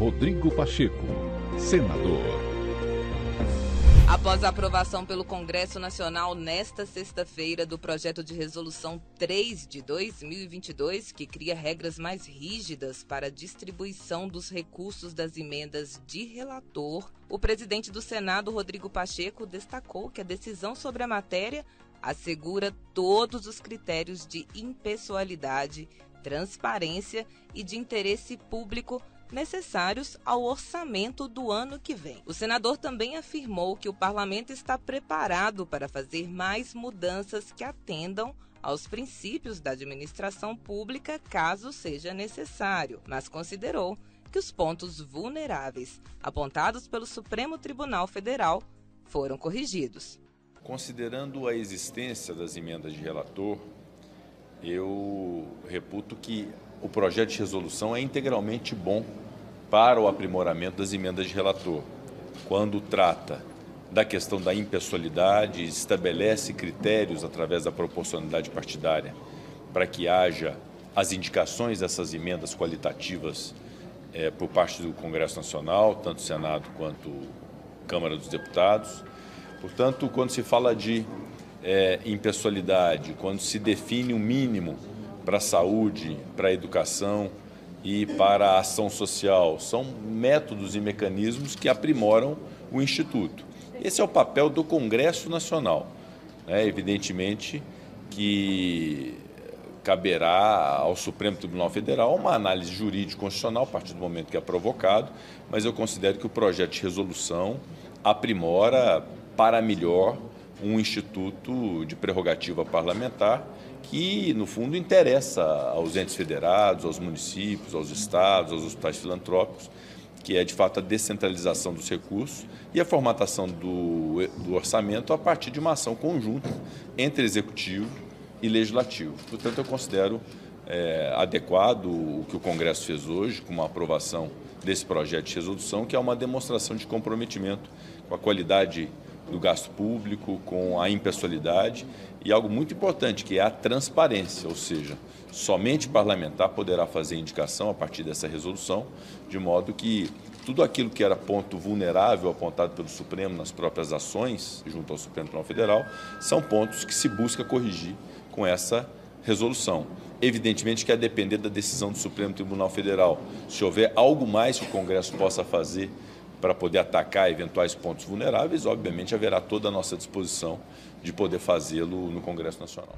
Rodrigo Pacheco, senador. Após a aprovação pelo Congresso Nacional nesta sexta-feira do projeto de resolução 3 de 2022, que cria regras mais rígidas para a distribuição dos recursos das emendas de relator, o presidente do Senado, Rodrigo Pacheco, destacou que a decisão sobre a matéria assegura todos os critérios de impessoalidade, transparência e de interesse público necessários ao orçamento do ano que vem. O senador também afirmou que o parlamento está preparado para fazer mais mudanças que atendam aos princípios da administração pública, caso seja necessário, mas considerou que os pontos vulneráveis apontados pelo Supremo Tribunal Federal foram corrigidos. Considerando a existência das emendas de relator, eu reputo que o projeto de resolução é integralmente bom para o aprimoramento das emendas de relator. Quando trata da questão da impessoalidade, estabelece critérios através da proporcionalidade partidária para que haja as indicações dessas emendas qualitativas é, por parte do Congresso Nacional, tanto Senado quanto Câmara dos Deputados. Portanto, quando se fala de é, impessoalidade, quando se define um mínimo para a saúde, para a educação e para a ação social, são métodos e mecanismos que aprimoram o Instituto. Esse é o papel do Congresso Nacional. É, evidentemente que caberá ao Supremo Tribunal Federal uma análise jurídico-constitucional a partir do momento que é provocado, mas eu considero que o projeto de resolução aprimora para melhor um instituto de prerrogativa parlamentar que, no fundo, interessa aos entes federados, aos municípios, aos estados, aos hospitais filantrópicos, que é, de fato, a descentralização dos recursos e a formatação do, do orçamento a partir de uma ação conjunta entre executivo e legislativo. Portanto, eu considero é, adequado o que o Congresso fez hoje, com uma aprovação desse projeto de resolução, que é uma demonstração de comprometimento com a qualidade do gasto público, com a impessoalidade e algo muito importante, que é a transparência, ou seja, somente parlamentar poderá fazer indicação a partir dessa resolução, de modo que tudo aquilo que era ponto vulnerável apontado pelo Supremo nas próprias ações, junto ao Supremo Tribunal Federal, são pontos que se busca corrigir com essa resolução. Evidentemente que a depender da decisão do Supremo Tribunal Federal, se houver algo mais que o Congresso possa fazer para poder atacar eventuais pontos vulneráveis, obviamente haverá toda a nossa disposição de poder fazê-lo no Congresso Nacional.